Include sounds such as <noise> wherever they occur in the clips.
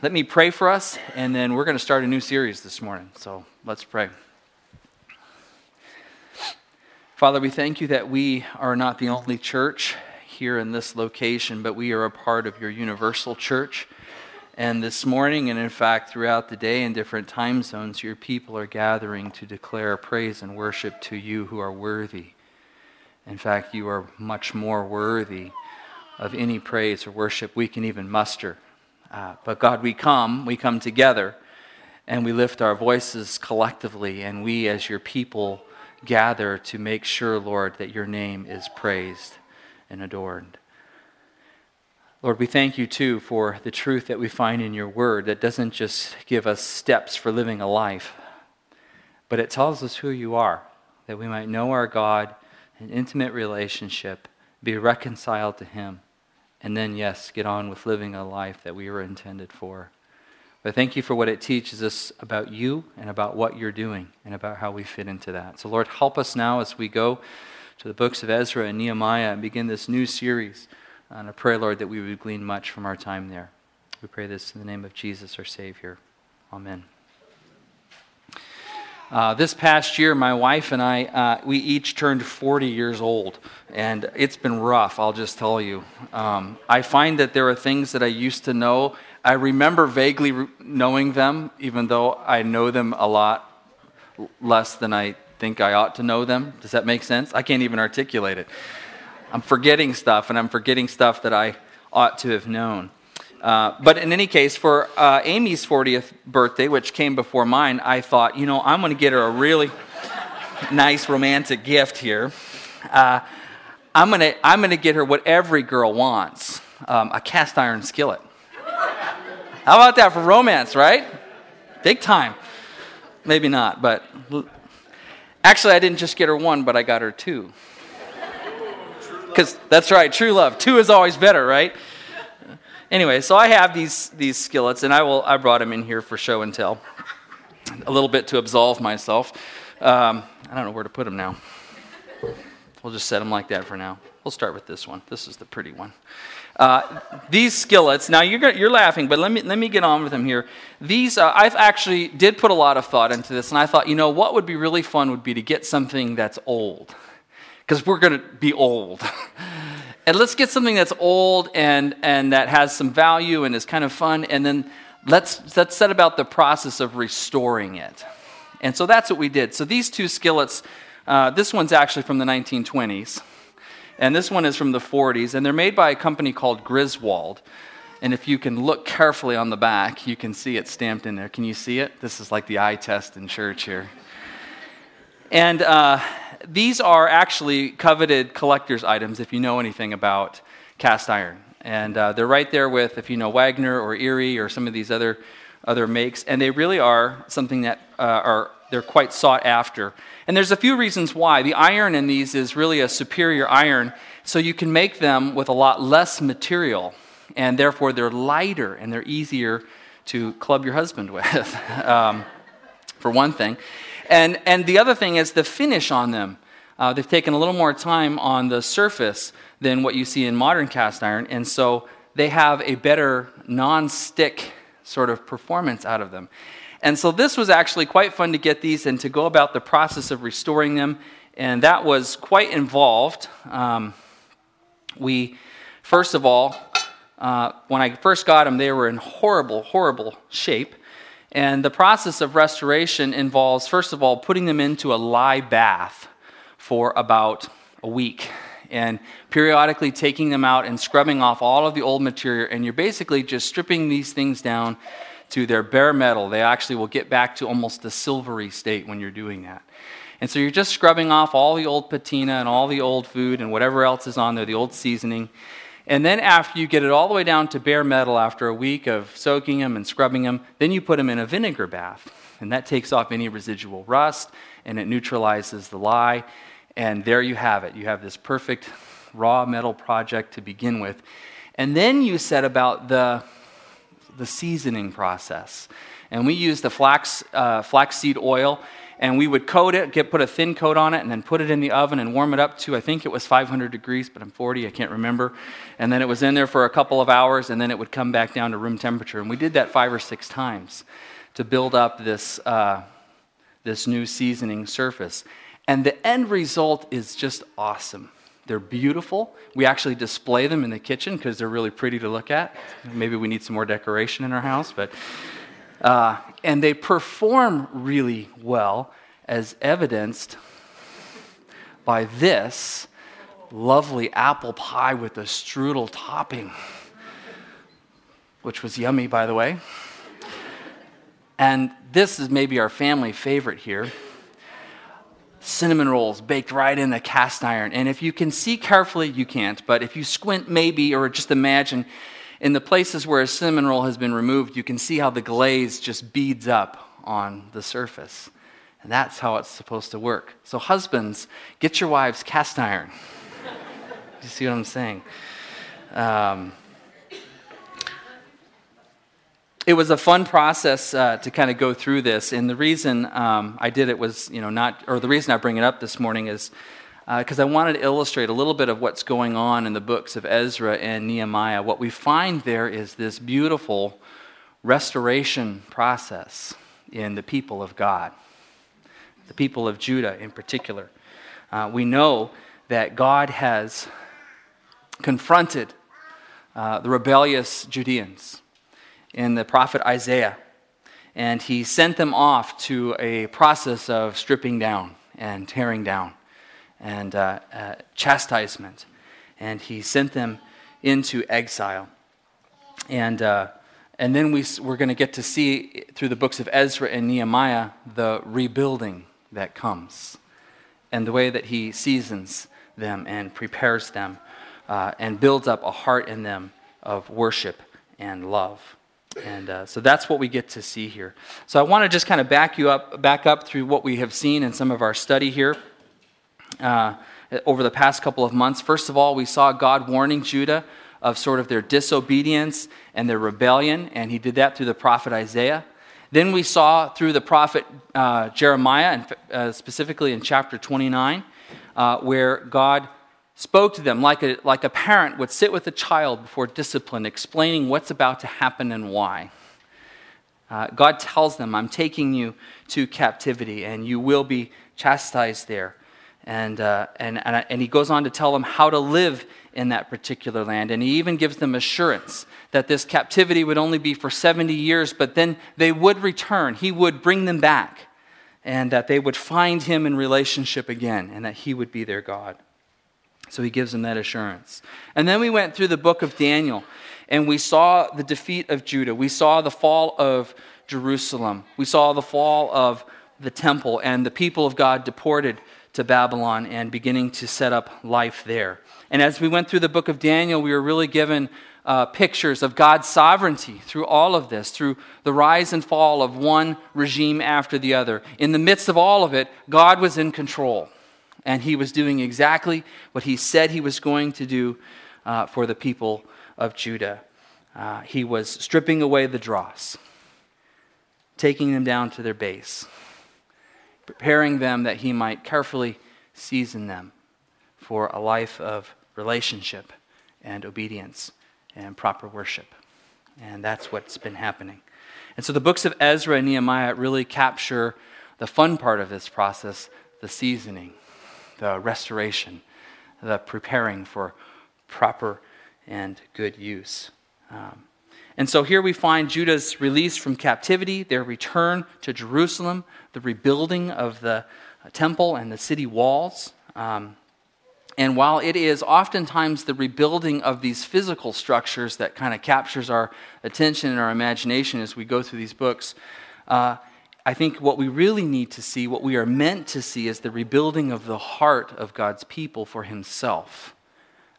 let me pray for us, and then we're going to start a new series this morning. So let's pray. Father, we thank you that we are not the only church here in this location, but we are a part of your universal church. And this morning, and in fact, throughout the day in different time zones, your people are gathering to declare praise and worship to you who are worthy. In fact, you are much more worthy of any praise or worship we can even muster. Uh, but God, we come, we come together, and we lift our voices collectively, and we, as your people, gather to make sure, Lord, that your name is praised and adorned. Lord, we thank you too for the truth that we find in your word that doesn't just give us steps for living a life, but it tells us who you are, that we might know our God, an intimate relationship, be reconciled to him, and then, yes, get on with living a life that we were intended for. But thank you for what it teaches us about you and about what you're doing and about how we fit into that. So, Lord, help us now as we go to the books of Ezra and Nehemiah and begin this new series. And I pray, Lord, that we would glean much from our time there. We pray this in the name of Jesus, our Savior. Amen. Uh, this past year, my wife and I, uh, we each turned 40 years old, and it's been rough, I'll just tell you. Um, I find that there are things that I used to know I remember vaguely knowing them, even though I know them a lot less than I think I ought to know them. Does that make sense? I can't even articulate it. I'm forgetting stuff, and I'm forgetting stuff that I ought to have known. Uh, but in any case, for uh, Amy's 40th birthday, which came before mine, I thought, you know, I'm going to get her a really nice romantic gift here. Uh, I'm going to I'm to get her what every girl wants um, a cast iron skillet. How about that for romance, right? Big time. Maybe not, but actually, I didn't just get her one, but I got her two. Because that's right, true love. Two is always better, right? Anyway, so I have these, these skillets, and I, will, I brought them in here for show and tell. A little bit to absolve myself. Um, I don't know where to put them now. We'll just set them like that for now. We'll start with this one. This is the pretty one. Uh, these skillets, now you're, you're laughing, but let me, let me get on with them here. These, uh, I've actually did put a lot of thought into this, and I thought, you know, what would be really fun would be to get something that's old. Because we're going to be old. <laughs> and let's get something that's old and, and that has some value and is kind of fun, and then let's, let's set about the process of restoring it. And so that's what we did. So these two skillets, uh, this one's actually from the 1920s and this one is from the 40s, and they're made by a company called Griswold. And if you can look carefully on the back, you can see it stamped in there. Can you see it? This is like the eye test in church here. And uh, these are actually coveted collector's items if you know anything about cast iron. And uh, they're right there with, if you know Wagner or Erie or some of these other, other makes. And they really are something that uh, are they're quite sought after. And there's a few reasons why. The iron in these is really a superior iron, so you can make them with a lot less material, and therefore they're lighter and they're easier to club your husband <laughs> with, um, for one thing. And, and the other thing is the finish on them. Uh, they've taken a little more time on the surface than what you see in modern cast iron, and so they have a better non-stick sort of performance out of them. And so this was actually quite fun to get these and to go about the process of restoring them. And that was quite involved. Um, we, first of all, uh, when I first got them, they were in horrible, horrible shape. And the process of restoration involves, first of all, putting them into a lye bath for about a week and periodically taking them out and scrubbing off all of the old material. And you're basically just stripping these things down to their bare metal. They actually will get back to almost a silvery state when you're doing that. And so you're just scrubbing off all the old patina and all the old food and whatever else is on there, the old seasoning. And then after you get it all the way down to bare metal after a week of soaking them and scrubbing them, then you put them in a vinegar bath. And that takes off any residual rust and it neutralizes the lye. And there you have it. You have this perfect raw metal project to begin with. And then you set about the the seasoning process. And we use the flax, uh, flaxseed oil, and we would coat it, get, put a thin coat on it, and then put it in the oven and warm it up to, I think it was 500 degrees, but I'm 40, I can't remember. And then it was in there for a couple of hours, and then it would come back down to room temperature. And we did that five or six times to build up this, uh, this new seasoning surface. And the end result is just awesome. They're beautiful. We actually display them in the kitchen because they're really pretty to look at. Maybe we need some more decoration in our house, but uh, and they perform really well, as evidenced by this lovely apple pie with a strudel topping, which was yummy, by the way. And this is maybe our family favorite here cinnamon rolls baked right in the cast iron. And if you can see carefully, you can't, but if you squint, maybe, or just imagine, in the places where a cinnamon roll has been removed, you can see how the glaze just beads up on the surface. And that's how it's supposed to work. So, husbands, get your wives cast iron. <laughs> you see what I'm saying? Um, it was a fun process uh, to kind of go through this. And the reason um, I did it was, you know, not, or the reason I bring it up this morning is because uh, I wanted to illustrate a little bit of what's going on in the books of Ezra and Nehemiah. What we find there is this beautiful restoration process in the people of God, the people of Judah in particular. Uh, we know that God has confronted uh, the rebellious Judeans in the prophet Isaiah. And he sent them off to a process of stripping down and tearing down and uh, uh, chastisement. And he sent them into exile. And, uh, and then we, we're going to get to see through the books of Ezra and Nehemiah the rebuilding that comes and the way that he seasons them and prepares them uh, and builds up a heart in them of worship and love. And uh, so that's what we get to see here. So I want to just kind of back you up, back up through what we have seen in some of our study here uh, over the past couple of months. First of all, we saw God warning Judah of sort of their disobedience and their rebellion, and he did that through the prophet Isaiah. Then we saw through the prophet uh, Jeremiah, and uh, specifically in chapter 29, uh, where God spoke to them like a, like a parent would sit with a child before discipline, explaining what's about to happen and why. Uh, God tells them, I'm taking you to captivity, and you will be chastised there. And, uh, and, and, and he goes on to tell them how to live in that particular land. And he even gives them assurance that this captivity would only be for 70 years, but then they would return. He would bring them back, and that they would find him in relationship again, and that he would be their God. So he gives them that assurance. And then we went through the book of Daniel and we saw the defeat of Judah. We saw the fall of Jerusalem. We saw the fall of the temple and the people of God deported to Babylon and beginning to set up life there. And as we went through the book of Daniel, we were really given uh, pictures of God's sovereignty through all of this, through the rise and fall of one regime after the other. In the midst of all of it, God was in control and he was doing exactly what he said he was going to do uh, for the people of Judah. Uh, he was stripping away the dross, taking them down to their base, preparing them that he might carefully season them for a life of relationship and obedience and proper worship. And that's what's been happening. And so the books of Ezra and Nehemiah really capture the fun part of this process, the seasoning the restoration, the preparing for proper and good use. Um, and so here we find Judah's release from captivity, their return to Jerusalem, the rebuilding of the uh, temple and the city walls. Um, and while it is oftentimes the rebuilding of these physical structures that kind of captures our attention and our imagination as we go through these books, uh, I think what we really need to see, what we are meant to see, is the rebuilding of the heart of God's people for Himself.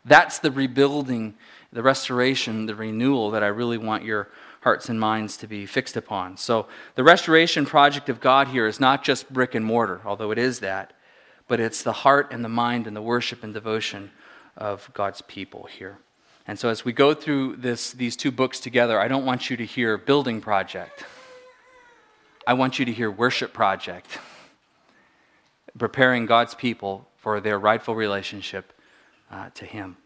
That's the rebuilding, the restoration, the renewal that I really want your hearts and minds to be fixed upon. So, the restoration project of God here is not just brick and mortar, although it is that, but it's the heart and the mind and the worship and devotion of God's people here. And so, as we go through this, these two books together, I don't want you to hear building project. I want you to hear worship project, preparing God's people for their rightful relationship uh, to Him.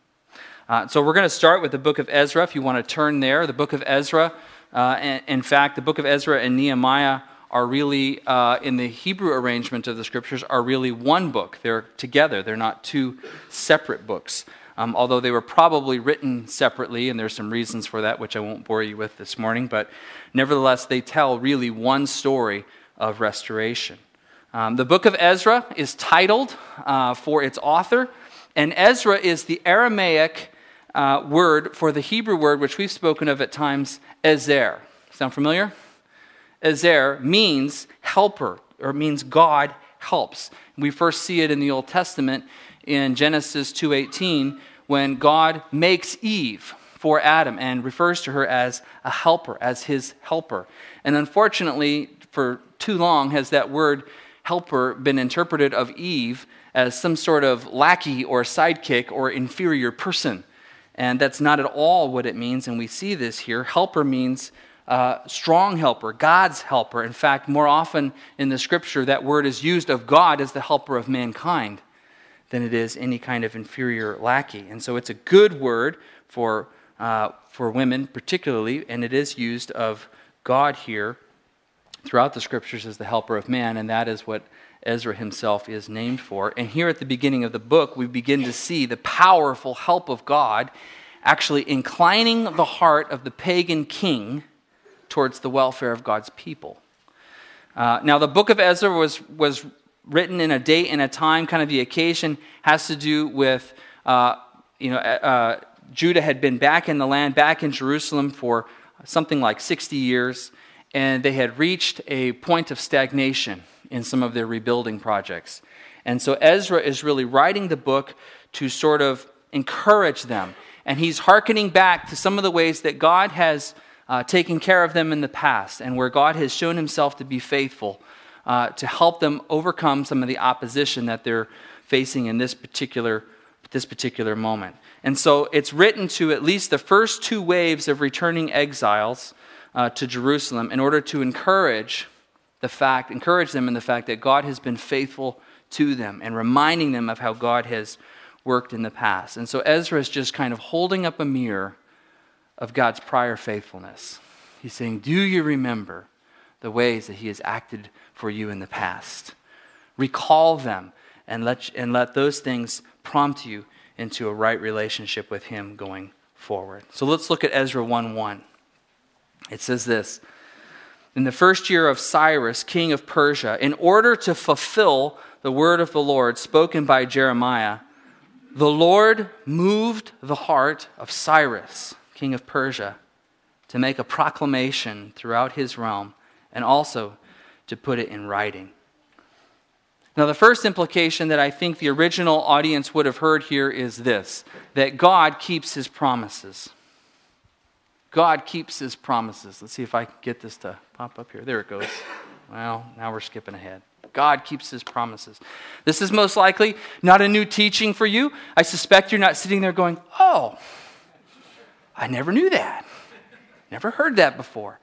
Uh, so, we're going to start with the book of Ezra. If you want to turn there, the book of Ezra. Uh, in fact, the book of Ezra and Nehemiah are really, uh, in the Hebrew arrangement of the scriptures, are really one book. They're together, they're not two separate books um, although they were probably written separately, and there's some reasons for that, which I won't bore you with this morning. But nevertheless, they tell really one story of restoration. Um, the book of Ezra is titled uh, for its author, and Ezra is the Aramaic uh, word for the Hebrew word, which we've spoken of at times, Ezer. Sound familiar? Ezer means helper, or means God helps. We first see it in the Old Testament in Genesis 2:18 when God makes Eve for Adam and refers to her as a helper, as his helper. And unfortunately, for too long has that word helper been interpreted of Eve as some sort of lackey or sidekick or inferior person. And that's not at all what it means, and we see this here. Helper means uh, strong helper, God's helper. In fact, more often in the scripture, that word is used of God as the helper of mankind than it is any kind of inferior lackey. And so it's a good word for, uh, for women, particularly, and it is used of God here throughout the scriptures as the helper of man, and that is what Ezra himself is named for. And here at the beginning of the book, we begin to see the powerful help of God actually inclining the heart of the pagan king towards the welfare of God's people. Uh, now, the book of Ezra was, was written in a date and a time, kind of the occasion has to do with, uh, you know, uh, Judah had been back in the land, back in Jerusalem for something like 60 years, and they had reached a point of stagnation in some of their rebuilding projects. And so Ezra is really writing the book to sort of encourage them. And he's hearkening back to some of the ways that God has uh, taken care of them in the past and where God has shown himself to be faithful uh, to help them overcome some of the opposition that they're facing in this particular, this particular moment. And so it's written to at least the first two waves of returning exiles uh, to Jerusalem in order to encourage the fact, encourage them in the fact that God has been faithful to them and reminding them of how God has worked in the past. And so Ezra is just kind of holding up a mirror of God's prior faithfulness. He's saying, Do you remember the ways that He has acted for you in the past. Recall them and let, and let those things prompt you into a right relationship with Him going forward. So let's look at Ezra 1 1. It says this In the first year of Cyrus, king of Persia, in order to fulfill the word of the Lord spoken by Jeremiah, the Lord moved the heart of Cyrus, king of Persia, to make a proclamation throughout his realm and also to put it in writing. Now, the first implication that I think the original audience would have heard here is this that God keeps his promises. God keeps his promises. Let's see if I can get this to pop up here. There it goes. Well, now we're skipping ahead. God keeps his promises. This is most likely not a new teaching for you. I suspect you're not sitting there going, oh, I never knew that. Never heard that before.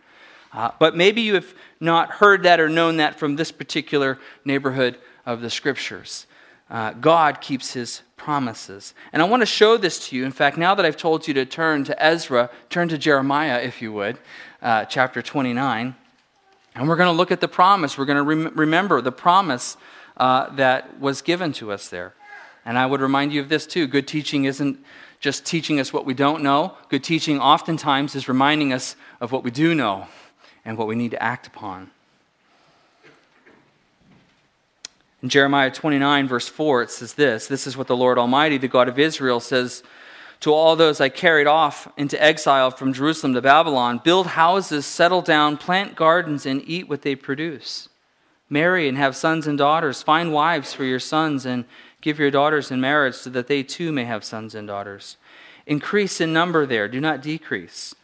Uh, but maybe you have not heard that or known that from this particular neighborhood of the scriptures. Uh, God keeps his promises. And I want to show this to you. In fact, now that I've told you to turn to Ezra, turn to Jeremiah, if you would, uh, chapter 29. And we're going to look at the promise. We're going to rem- remember the promise uh, that was given to us there. And I would remind you of this too. Good teaching isn't just teaching us what we don't know, good teaching oftentimes is reminding us of what we do know and what we need to act upon. In Jeremiah 29, verse 4, it says this This is what the Lord Almighty, the God of Israel, says to all those I carried off into exile from Jerusalem to Babylon build houses, settle down, plant gardens, and eat what they produce. Marry and have sons and daughters. Find wives for your sons and give your daughters in marriage so that they too may have sons and daughters. Increase in number there, do not decrease.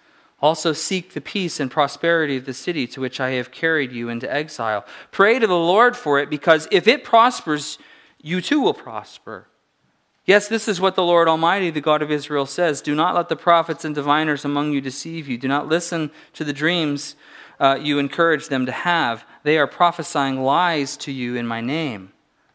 Also, seek the peace and prosperity of the city to which I have carried you into exile. Pray to the Lord for it, because if it prospers, you too will prosper. Yes, this is what the Lord Almighty, the God of Israel, says Do not let the prophets and diviners among you deceive you. Do not listen to the dreams uh, you encourage them to have. They are prophesying lies to you in my name.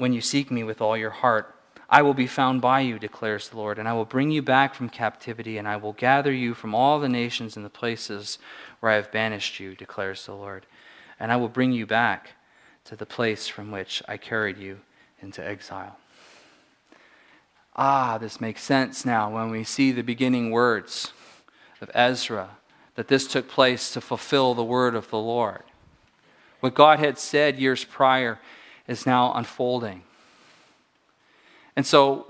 when you seek me with all your heart, I will be found by you, declares the Lord, and I will bring you back from captivity, and I will gather you from all the nations and the places where I have banished you, declares the Lord. And I will bring you back to the place from which I carried you into exile. Ah, this makes sense now when we see the beginning words of Ezra that this took place to fulfill the word of the Lord. What God had said years prior is now unfolding. And so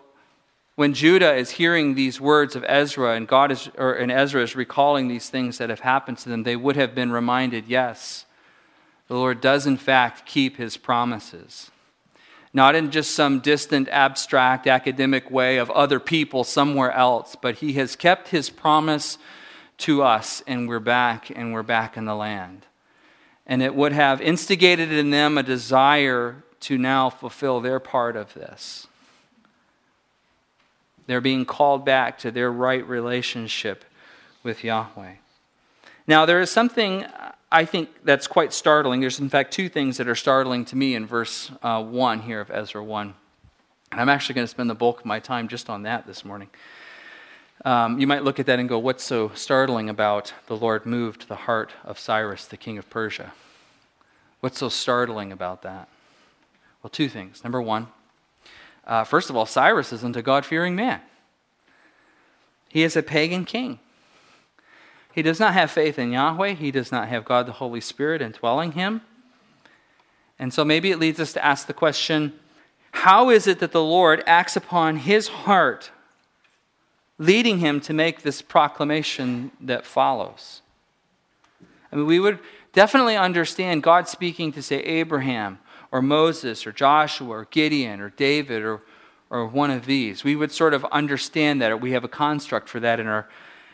when Judah is hearing these words of Ezra and God is or and Ezra is recalling these things that have happened to them, they would have been reminded, yes, the Lord does in fact keep his promises not in just some distant, abstract, academic way of other people somewhere else, but He has kept His promise to us, and we're back, and we're back in the land. And it would have instigated in them a desire to now fulfill their part of this. They're being called back to their right relationship with Yahweh. Now, there is something I think that's quite startling. There's, in fact, two things that are startling to me in verse uh, 1 here of Ezra 1. And I'm actually going to spend the bulk of my time just on that this morning. Um, you might look at that and go, What's so startling about the Lord moved the heart of Cyrus, the king of Persia? What's so startling about that? Well, two things. Number one, uh, first of all, Cyrus isn't a God fearing man, he is a pagan king. He does not have faith in Yahweh. He does not have God the Holy Spirit indwelling him. And so maybe it leads us to ask the question how is it that the Lord acts upon his heart, leading him to make this proclamation that follows? I mean, we would definitely understand God speaking to, say, Abraham or Moses or Joshua or Gideon or David or, or one of these. We would sort of understand that, we have a construct for that in our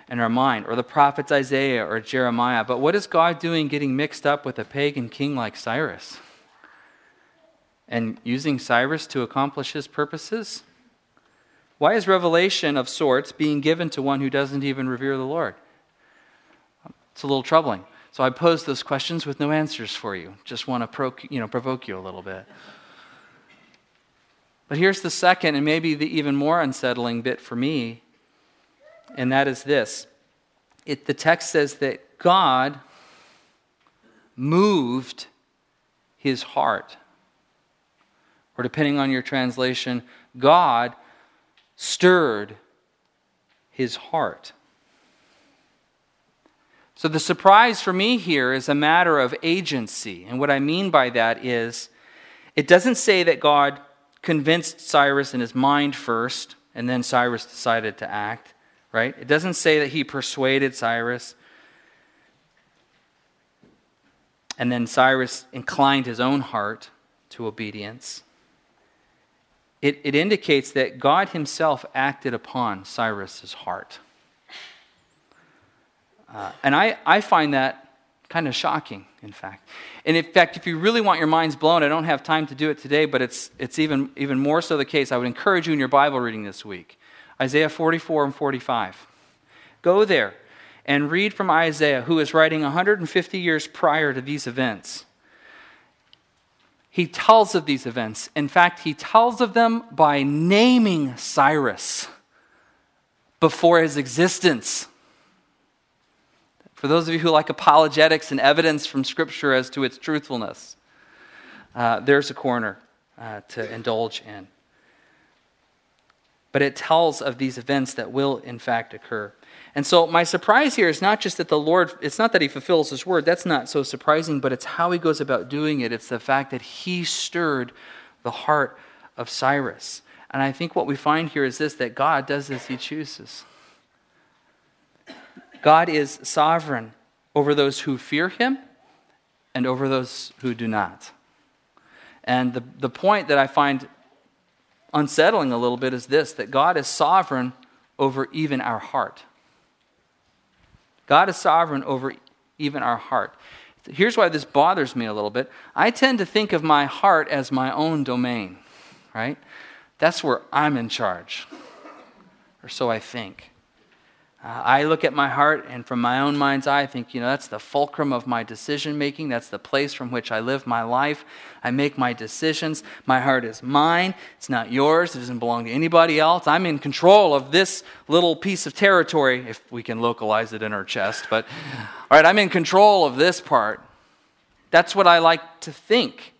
in our mind, or the prophets Isaiah or Jeremiah. But what is God doing getting mixed up with a pagan king like Cyrus? And using Cyrus to accomplish his purposes? Why is revelation of sorts being given to one who doesn't even revere the Lord? It's a little troubling. So I pose those questions with no answers for you. Just want to pro- you know, provoke you a little bit. But here's the second, and maybe the even more unsettling bit for me and that is this it, the text says that God moved his heart. Or depending on your translation, God stirred his heart. So the surprise for me here is a matter of agency. And what I mean by that is it doesn't say that God convinced Cyrus in his mind first, and then Cyrus decided to act right? It doesn't say that he persuaded Cyrus. And then Cyrus inclined his own heart to obedience. It, it indicates that God himself acted upon Cyrus's heart. Uh, and I, I find that kind of shocking, in fact. And in fact, if you really want your minds blown, I don't have time to do it today, but it's, it's even, even more so the case. I would encourage you in your Bible reading this week Isaiah 44 and 45. Go there and read from Isaiah, who is writing 150 years prior to these events. He tells of these events. In fact, he tells of them by naming Cyrus before his existence. For those of you who like apologetics and evidence from Scripture as to its truthfulness, uh, there's a corner uh, to indulge in but it tells of these events that will, in fact, occur. And so, my surprise here is not just that the Lord, it's not that He fulfills His word, that's not so surprising, but it's how He goes about doing it. It's the fact that He stirred the heart of Cyrus. And I think what we find here is this that God does as he chooses. God is sovereign over those who fear him and over those who do not. And the, the point that I find unsettling a little bit is this that God is sovereign over even our heart. God is sovereign over even our heart. Here's why this bothers me a little bit. I tend to think of my heart as my own domain, right? That's where I'm in charge, or so I think. Uh, I look at my heart, and from my own mind's eye, I think, you know, that's the fulcrum of my decision making. That's the place from which I live my life. I make my decisions. My heart is mine. It's not yours. It doesn't belong to anybody else. I'm in control of this little piece of territory, if we can localize it in our chest. But, all right, I'm in control of this part. That's what I like to think.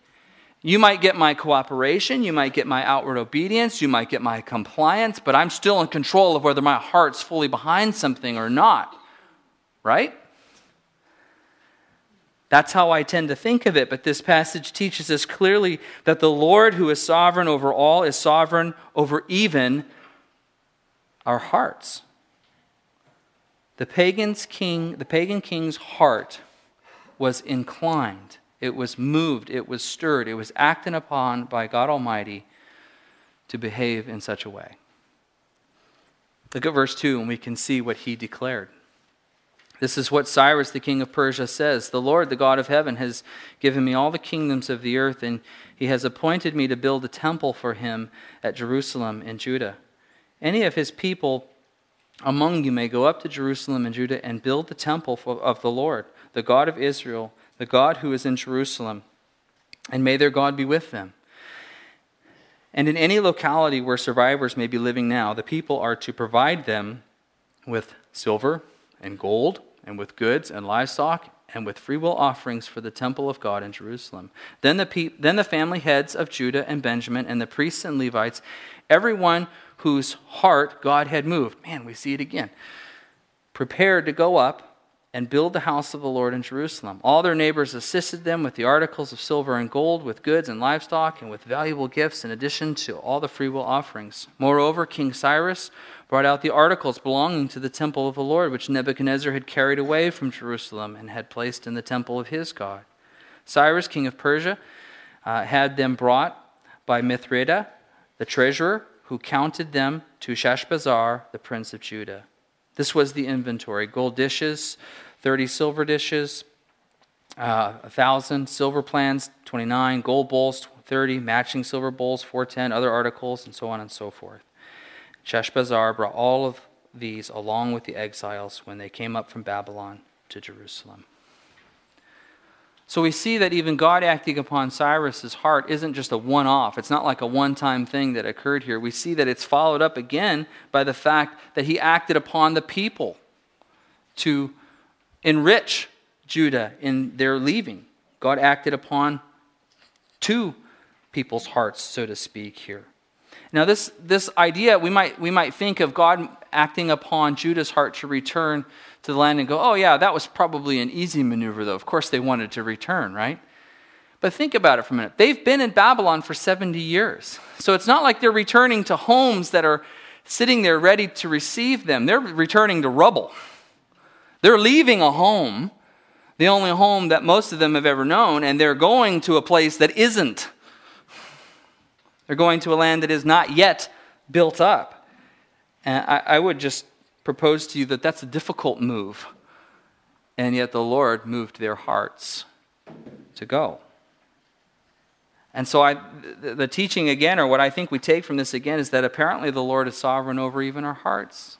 You might get my cooperation, you might get my outward obedience, you might get my compliance, but I'm still in control of whether my heart's fully behind something or not. Right? That's how I tend to think of it, but this passage teaches us clearly that the Lord, who is sovereign over all, is sovereign over even our hearts. The pagan's king, the pagan king's heart was inclined it was moved, it was stirred, it was acted upon by God Almighty to behave in such a way. Look at verse 2, and we can see what he declared. This is what Cyrus, the king of Persia, says The Lord, the God of heaven, has given me all the kingdoms of the earth, and he has appointed me to build a temple for him at Jerusalem in Judah. Any of his people among you may go up to Jerusalem and Judah and build the temple of the Lord, the God of Israel the God who is in Jerusalem, and may their God be with them. And in any locality where survivors may be living now, the people are to provide them with silver and gold, and with goods and livestock, and with freewill offerings for the temple of God in Jerusalem. Then the, pe- then the family heads of Judah and Benjamin, and the priests and Levites, everyone whose heart God had moved, man, we see it again, prepared to go up and build the house of the Lord in Jerusalem. All their neighbors assisted them with the articles of silver and gold, with goods and livestock, and with valuable gifts in addition to all the freewill offerings. Moreover, King Cyrus brought out the articles belonging to the temple of the Lord, which Nebuchadnezzar had carried away from Jerusalem and had placed in the temple of his God. Cyrus, king of Persia, uh, had them brought by Mithrida, the treasurer, who counted them to Sheshbazzar, the prince of Judah. This was the inventory gold dishes, 30 silver dishes, uh, 1,000 silver plans, 29 gold bowls, 30 matching silver bowls, 410 other articles, and so on and so forth. Sheshbazzar brought all of these along with the exiles when they came up from Babylon to Jerusalem. So we see that even God acting upon Cyrus's heart isn't just a one off. It's not like a one time thing that occurred here. We see that it's followed up again by the fact that he acted upon the people to enrich Judah in their leaving. God acted upon two people's hearts, so to speak, here. Now, this, this idea, we might, we might think of God acting upon Judah's heart to return to the land and go, oh, yeah, that was probably an easy maneuver, though. Of course, they wanted to return, right? But think about it for a minute. They've been in Babylon for 70 years. So it's not like they're returning to homes that are sitting there ready to receive them. They're returning to rubble. They're leaving a home, the only home that most of them have ever known, and they're going to a place that isn't. They're going to a land that is not yet built up. And I, I would just propose to you that that's a difficult move. And yet the Lord moved their hearts to go. And so I, the, the teaching again, or what I think we take from this again, is that apparently the Lord is sovereign over even our hearts.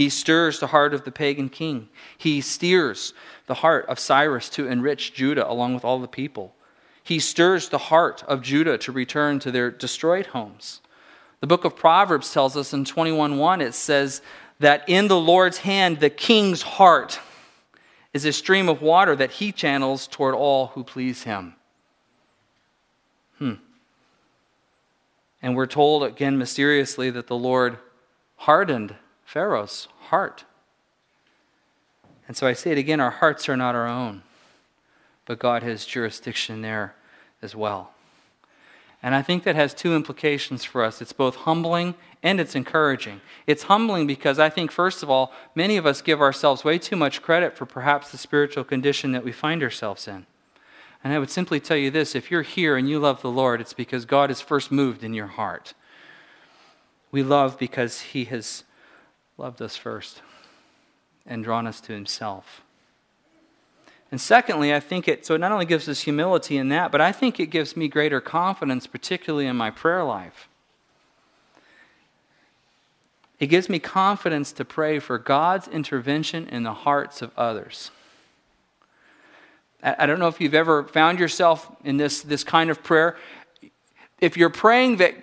He stirs the heart of the pagan king. He steers the heart of Cyrus to enrich Judah along with all the people. He stirs the heart of Judah to return to their destroyed homes. The book of Proverbs tells us in 21:1 it says that in the Lord's hand the king's heart is a stream of water that he channels toward all who please him. Hmm. And we're told again mysteriously that the Lord hardened Pharaoh's heart. And so I say it again our hearts are not our own, but God has jurisdiction there as well. And I think that has two implications for us it's both humbling and it's encouraging. It's humbling because I think, first of all, many of us give ourselves way too much credit for perhaps the spiritual condition that we find ourselves in. And I would simply tell you this if you're here and you love the Lord, it's because God has first moved in your heart. We love because He has loved us first and drawn us to Himself. And secondly, I think it, so it not only gives us humility in that, but I think it gives me greater confidence, particularly in my prayer life. It gives me confidence to pray for God's intervention in the hearts of others. I don't know if you've ever found yourself in this, this kind of prayer. If you're praying that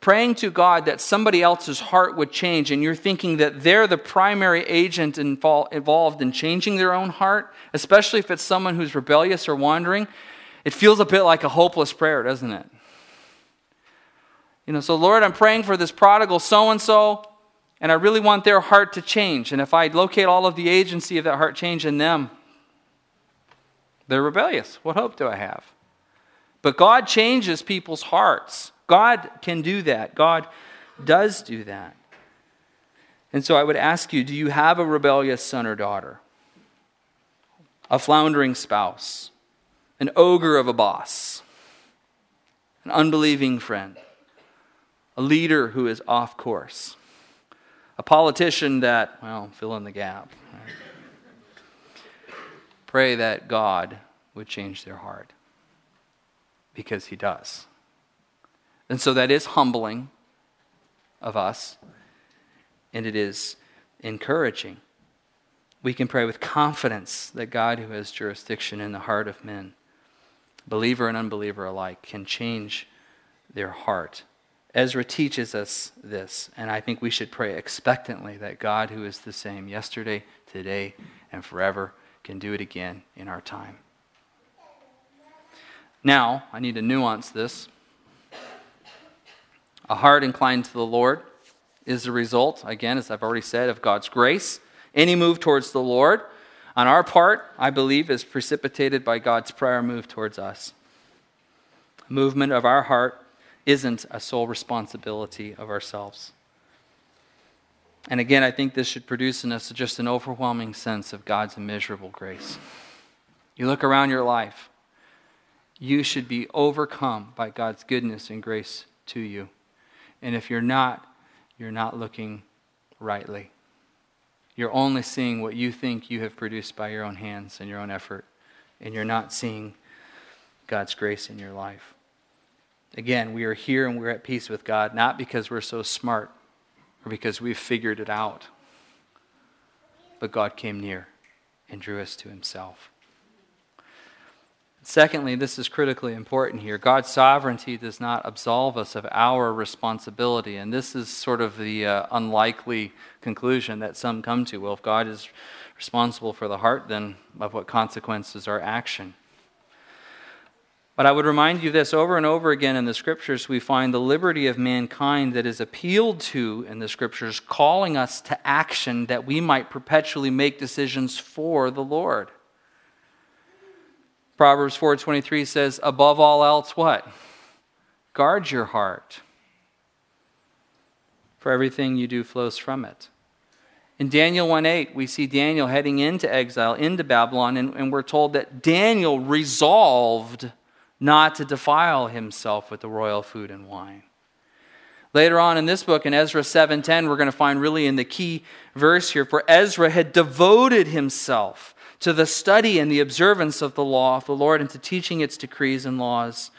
praying to God that somebody else's heart would change, and you're thinking that they're the primary agent involved in changing their own heart, especially if it's someone who's rebellious or wandering, it feels a bit like a hopeless prayer, doesn't it? You know, so Lord, I'm praying for this prodigal so and so, and I really want their heart to change. And if I locate all of the agency of that heart change in them, they're rebellious. What hope do I have? But God changes people's hearts. God can do that. God does do that. And so I would ask you do you have a rebellious son or daughter? A floundering spouse? An ogre of a boss? An unbelieving friend? A leader who is off course? A politician that, well, fill in the gap. Pray that God would change their heart because He does. And so that is humbling of us, and it is encouraging. We can pray with confidence that God, who has jurisdiction in the heart of men, believer and unbeliever alike, can change their heart. Ezra teaches us this, and I think we should pray expectantly that God, who is the same yesterday, today, and forever, can do it again in our time. Now, I need to nuance this. A heart inclined to the Lord is the result, again, as I've already said, of God's grace. Any move towards the Lord on our part, I believe, is precipitated by God's prior move towards us. Movement of our heart isn't a sole responsibility of ourselves. And again, I think this should produce in us just an overwhelming sense of God's immeasurable grace. You look around your life, you should be overcome by God's goodness and grace to you. And if you're not, you're not looking rightly. You're only seeing what you think you have produced by your own hands and your own effort, and you're not seeing God's grace in your life. Again, we are here and we're at peace with God, not because we're so smart or because we've figured it out, but God came near and drew us to Himself. Secondly, this is critically important here. God's sovereignty does not absolve us of our responsibility. And this is sort of the uh, unlikely conclusion that some come to. Well, if God is responsible for the heart, then of what consequences our action? But I would remind you this over and over again in the scriptures, we find the liberty of mankind that is appealed to in the scriptures, calling us to action that we might perpetually make decisions for the Lord. Proverbs 4:23 says, "Above all else, what? Guard your heart, for everything you do flows from it." In Daniel 1:8, we see Daniel heading into exile, into Babylon, and, and we're told that Daniel resolved not to defile himself with the royal food and wine. Later on in this book, in Ezra 7:10, we're going to find really in the key verse here, for Ezra had devoted himself to the study and the observance of the law of the Lord and to teaching its decrees and laws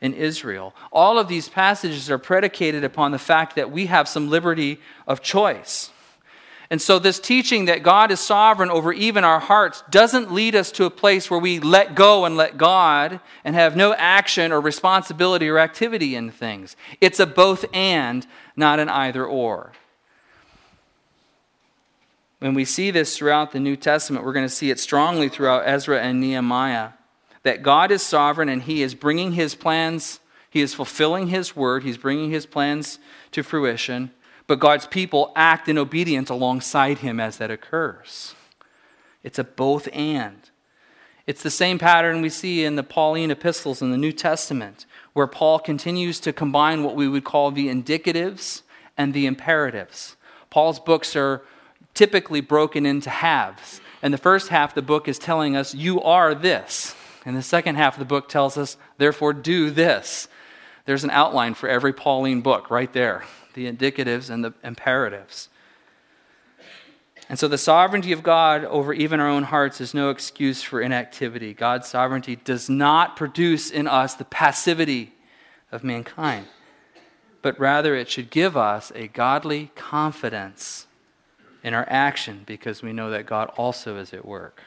in Israel. All of these passages are predicated upon the fact that we have some liberty of choice. And so, this teaching that God is sovereign over even our hearts doesn't lead us to a place where we let go and let God and have no action or responsibility or activity in things. It's a both and, not an either or. When we see this throughout the New Testament, we're going to see it strongly throughout Ezra and Nehemiah that God is sovereign and He is bringing His plans, He is fulfilling His word, He's bringing His plans to fruition, but God's people act in obedience alongside Him as that occurs. It's a both and. It's the same pattern we see in the Pauline epistles in the New Testament, where Paul continues to combine what we would call the indicatives and the imperatives. Paul's books are typically broken into halves. And the first half the book is telling us, You are this. And the second half of the book tells us, Therefore, do this. There's an outline for every Pauline book right there the indicatives and the imperatives. And so the sovereignty of God over even our own hearts is no excuse for inactivity. God's sovereignty does not produce in us the passivity of mankind, but rather it should give us a godly confidence in our action because we know that God also is at work.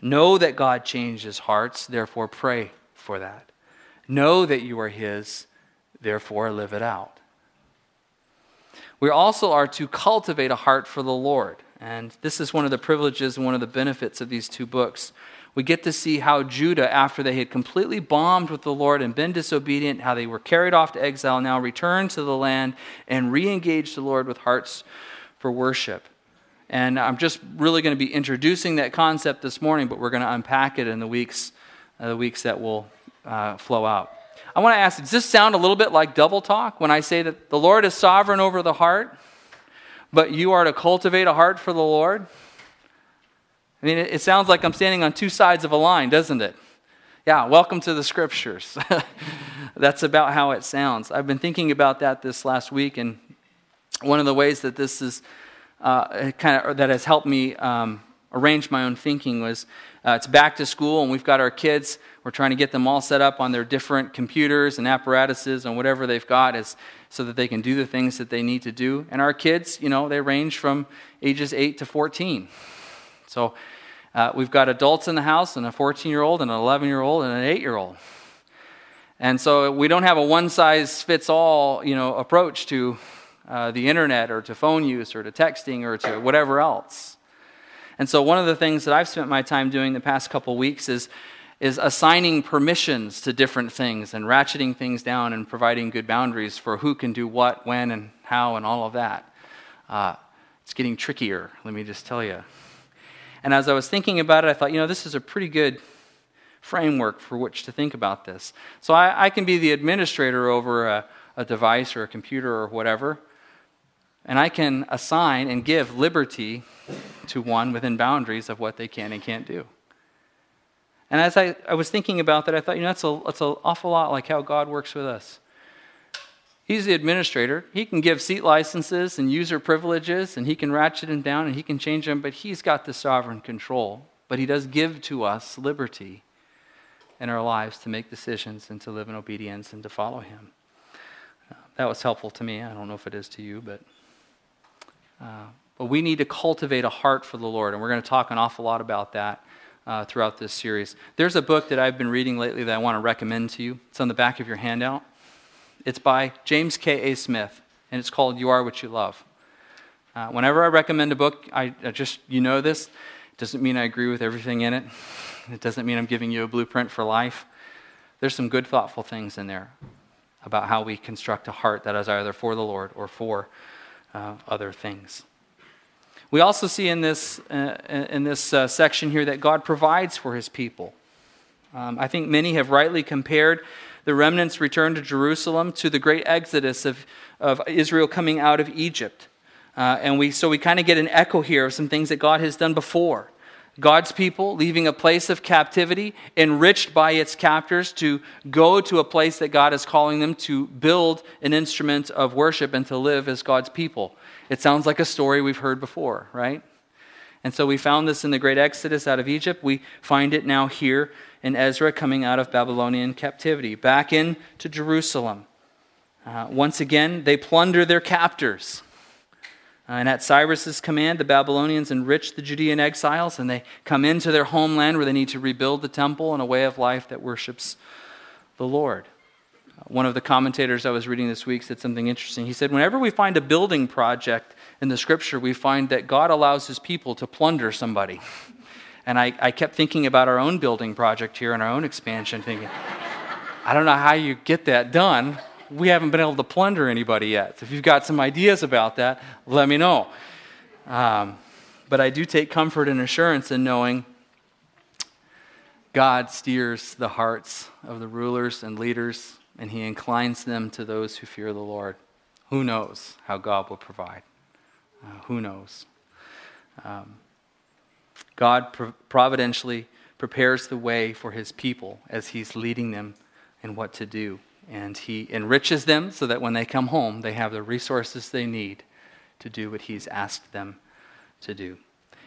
Know that God changes hearts, therefore pray for that. Know that you are His, therefore live it out. We also are to cultivate a heart for the Lord. And this is one of the privileges and one of the benefits of these two books. We get to see how Judah, after they had completely bombed with the Lord and been disobedient, how they were carried off to exile, now returned to the land and re engaged the Lord with hearts for worship. And I'm just really going to be introducing that concept this morning, but we're going to unpack it in the weeks, uh, the weeks that will uh, flow out. I want to ask does this sound a little bit like double talk when I say that the Lord is sovereign over the heart, but you are to cultivate a heart for the Lord? I mean, it, it sounds like I'm standing on two sides of a line, doesn't it? Yeah, welcome to the scriptures. <laughs> That's about how it sounds. I've been thinking about that this last week, and one of the ways that this is uh, kind of that has helped me um, arrange my own thinking was uh, it's back to school, and we've got our kids. We're trying to get them all set up on their different computers and apparatuses and whatever they've got is so that they can do the things that they need to do. And our kids, you know, they range from ages 8 to 14. So uh, we've got adults in the house, and a 14 year old, and an 11 year old, and an 8 year old. And so we don't have a one size fits all, you know, approach to uh, the internet or to phone use or to texting or to whatever else. And so, one of the things that I've spent my time doing the past couple weeks is, is assigning permissions to different things and ratcheting things down and providing good boundaries for who can do what, when, and how, and all of that. Uh, it's getting trickier, let me just tell you. And as I was thinking about it, I thought, you know, this is a pretty good framework for which to think about this. So, I, I can be the administrator over a, a device or a computer or whatever. And I can assign and give liberty to one within boundaries of what they can and can't do. And as I, I was thinking about that, I thought, you know, that's, a, that's an awful lot like how God works with us. He's the administrator. He can give seat licenses and user privileges, and he can ratchet them down and he can change them, but he's got the sovereign control. But he does give to us liberty in our lives to make decisions and to live in obedience and to follow him. Uh, that was helpful to me. I don't know if it is to you, but. Uh, but we need to cultivate a heart for the Lord, and we're going to talk an awful lot about that uh, throughout this series. There's a book that I've been reading lately that I want to recommend to you. It's on the back of your handout. It's by James K.A. Smith, and it's called You Are What You Love. Uh, whenever I recommend a book, I, I just, you know this, it doesn't mean I agree with everything in it. It doesn't mean I'm giving you a blueprint for life. There's some good, thoughtful things in there about how we construct a heart that is either for the Lord or for uh, other things. We also see in this, uh, in this uh, section here that God provides for his people. Um, I think many have rightly compared the remnant's return to Jerusalem to the great exodus of, of Israel coming out of Egypt. Uh, and we, so we kind of get an echo here of some things that God has done before. God's people leaving a place of captivity, enriched by its captors, to go to a place that God is calling them to build an instrument of worship and to live as God's people. It sounds like a story we've heard before, right? And so we found this in the great Exodus out of Egypt. We find it now here in Ezra coming out of Babylonian captivity, back into Jerusalem. Uh, once again, they plunder their captors. Uh, and at Cyrus's command, the Babylonians enrich the Judean exiles, and they come into their homeland where they need to rebuild the temple and a way of life that worships the Lord. Uh, one of the commentators I was reading this week said something interesting. He said, Whenever we find a building project in the scripture, we find that God allows his people to plunder somebody. And I, I kept thinking about our own building project here and our own expansion, thinking, I don't know how you get that done we haven't been able to plunder anybody yet. So if you've got some ideas about that, let me know. Um, but I do take comfort and assurance in knowing God steers the hearts of the rulers and leaders, and he inclines them to those who fear the Lord. Who knows how God will provide? Uh, who knows? Um, God providentially prepares the way for his people as he's leading them in what to do. And he enriches them so that when they come home, they have the resources they need to do what he's asked them to do.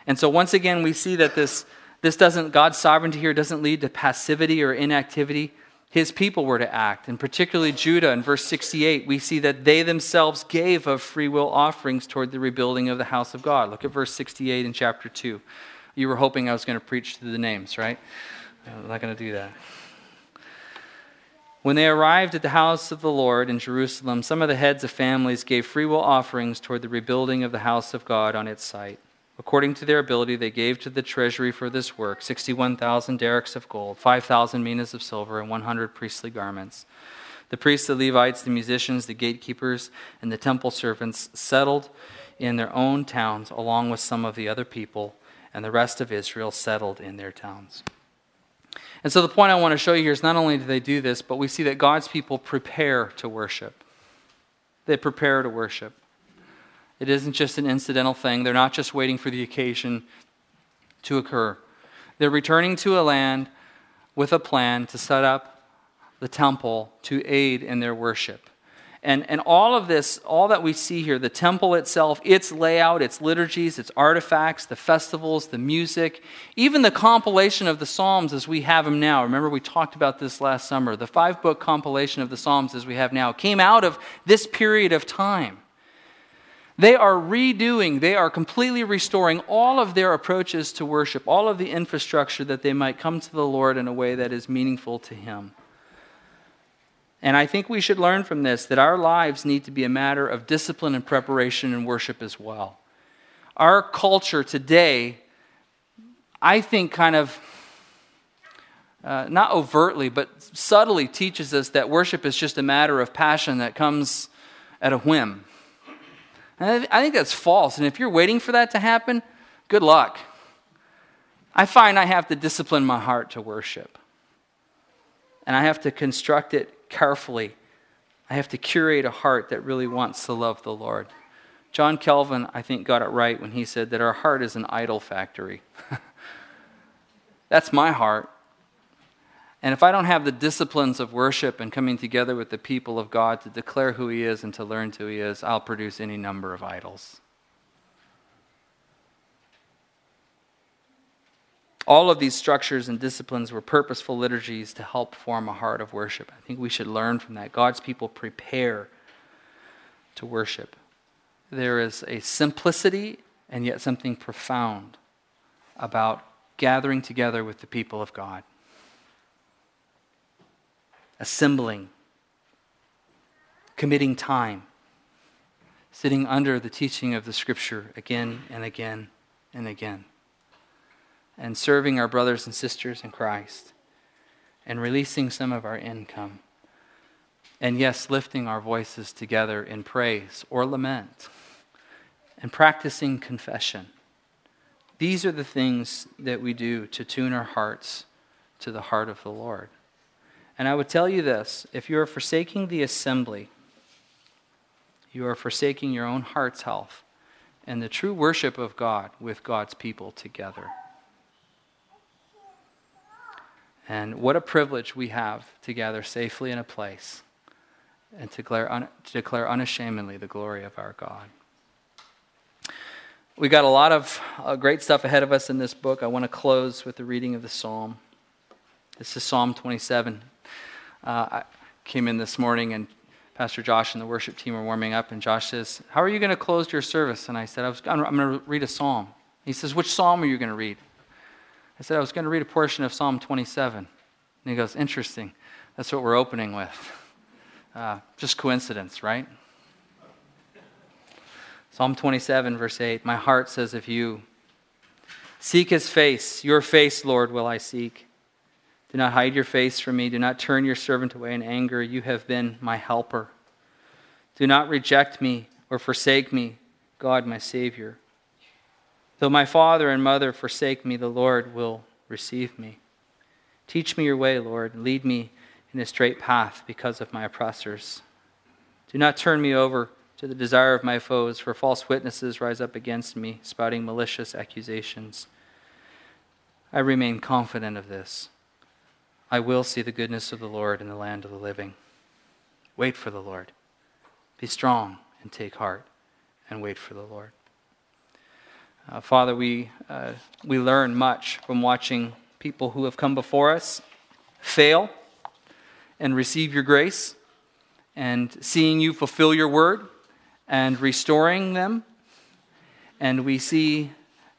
And so, once again, we see that this, this doesn't, God's sovereignty here doesn't lead to passivity or inactivity. His people were to act, and particularly Judah. In verse 68, we see that they themselves gave of free will offerings toward the rebuilding of the house of God. Look at verse 68 in chapter 2. You were hoping I was going to preach through the names, right? I'm not going to do that. When they arrived at the house of the Lord in Jerusalem, some of the heads of families gave freewill offerings toward the rebuilding of the house of God on its site. According to their ability, they gave to the treasury for this work 61,000 darics of gold, 5,000 minas of silver, and 100 priestly garments. The priests, the Levites, the musicians, the gatekeepers, and the temple servants settled in their own towns along with some of the other people and the rest of Israel settled in their towns. And so the point I want to show you here is not only do they do this, but we see that God's people prepare to worship. They prepare to worship. It isn't just an incidental thing, they're not just waiting for the occasion to occur. They're returning to a land with a plan to set up the temple to aid in their worship. And, and all of this, all that we see here, the temple itself, its layout, its liturgies, its artifacts, the festivals, the music, even the compilation of the Psalms as we have them now. Remember, we talked about this last summer. The five book compilation of the Psalms as we have now came out of this period of time. They are redoing, they are completely restoring all of their approaches to worship, all of the infrastructure that they might come to the Lord in a way that is meaningful to Him. And I think we should learn from this that our lives need to be a matter of discipline and preparation and worship as well. Our culture today, I think, kind of, uh, not overtly, but subtly teaches us that worship is just a matter of passion that comes at a whim. And I think that's false. And if you're waiting for that to happen, good luck. I find I have to discipline my heart to worship. And I have to construct it carefully. I have to curate a heart that really wants to love the Lord. John Calvin, I think, got it right when he said that our heart is an idol factory. <laughs> That's my heart. And if I don't have the disciplines of worship and coming together with the people of God to declare who He is and to learn who He is, I'll produce any number of idols. All of these structures and disciplines were purposeful liturgies to help form a heart of worship. I think we should learn from that. God's people prepare to worship. There is a simplicity and yet something profound about gathering together with the people of God, assembling, committing time, sitting under the teaching of the Scripture again and again and again and serving our brothers and sisters in Christ and releasing some of our income. And yes, lifting our voices together in praise or lament and practicing confession. These are the things that we do to tune our hearts to the heart of the Lord. And I would tell you this if you are forsaking the assembly, you are forsaking your own heart's health and the true worship of God with God's people together. And what a privilege we have to gather safely in a place and to declare, un- to declare unashamedly the glory of our God. We got a lot of uh, great stuff ahead of us in this book. I want to close with the reading of the psalm. This is Psalm 27. Uh, I came in this morning and Pastor Josh and the worship team were warming up, and Josh says, How are you going to close your service? And I said, I was, I'm going to read a psalm. He says, Which psalm are you going to read? I said, I was going to read a portion of Psalm 27. And he goes, Interesting. That's what we're opening with. Uh, just coincidence, right? Psalm 27, verse 8 My heart says of you, Seek his face. Your face, Lord, will I seek. Do not hide your face from me. Do not turn your servant away in anger. You have been my helper. Do not reject me or forsake me, God, my Savior. Though my father and mother forsake me, the Lord will receive me. Teach me your way, Lord, lead me in a straight path because of my oppressors. Do not turn me over to the desire of my foes, for false witnesses rise up against me, spouting malicious accusations. I remain confident of this. I will see the goodness of the Lord in the land of the living. Wait for the Lord. Be strong and take heart, and wait for the Lord. Uh, Father, we, uh, we learn much from watching people who have come before us fail and receive your grace, and seeing you fulfill your word and restoring them. And we see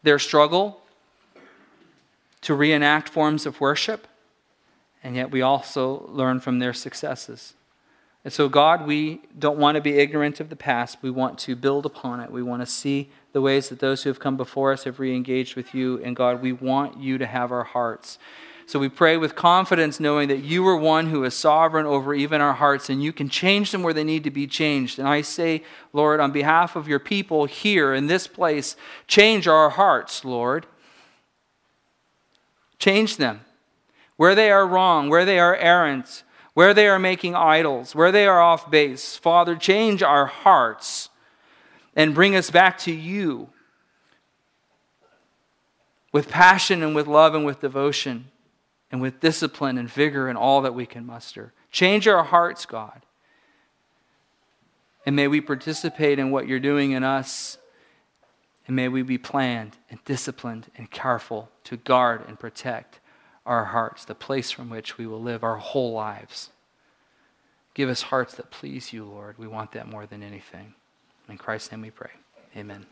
their struggle to reenact forms of worship, and yet we also learn from their successes. And so, God, we don't want to be ignorant of the past. We want to build upon it. We want to see the ways that those who have come before us have re engaged with you. And God, we want you to have our hearts. So we pray with confidence, knowing that you are one who is sovereign over even our hearts, and you can change them where they need to be changed. And I say, Lord, on behalf of your people here in this place, change our hearts, Lord. Change them. Where they are wrong, where they are errant, where they are making idols, where they are off base. Father, change our hearts and bring us back to you with passion and with love and with devotion and with discipline and vigor and all that we can muster. Change our hearts, God. And may we participate in what you're doing in us. And may we be planned and disciplined and careful to guard and protect our hearts, the place from which we will live our whole lives. Give us hearts that please you, Lord. We want that more than anything. In Christ's name we pray. Amen.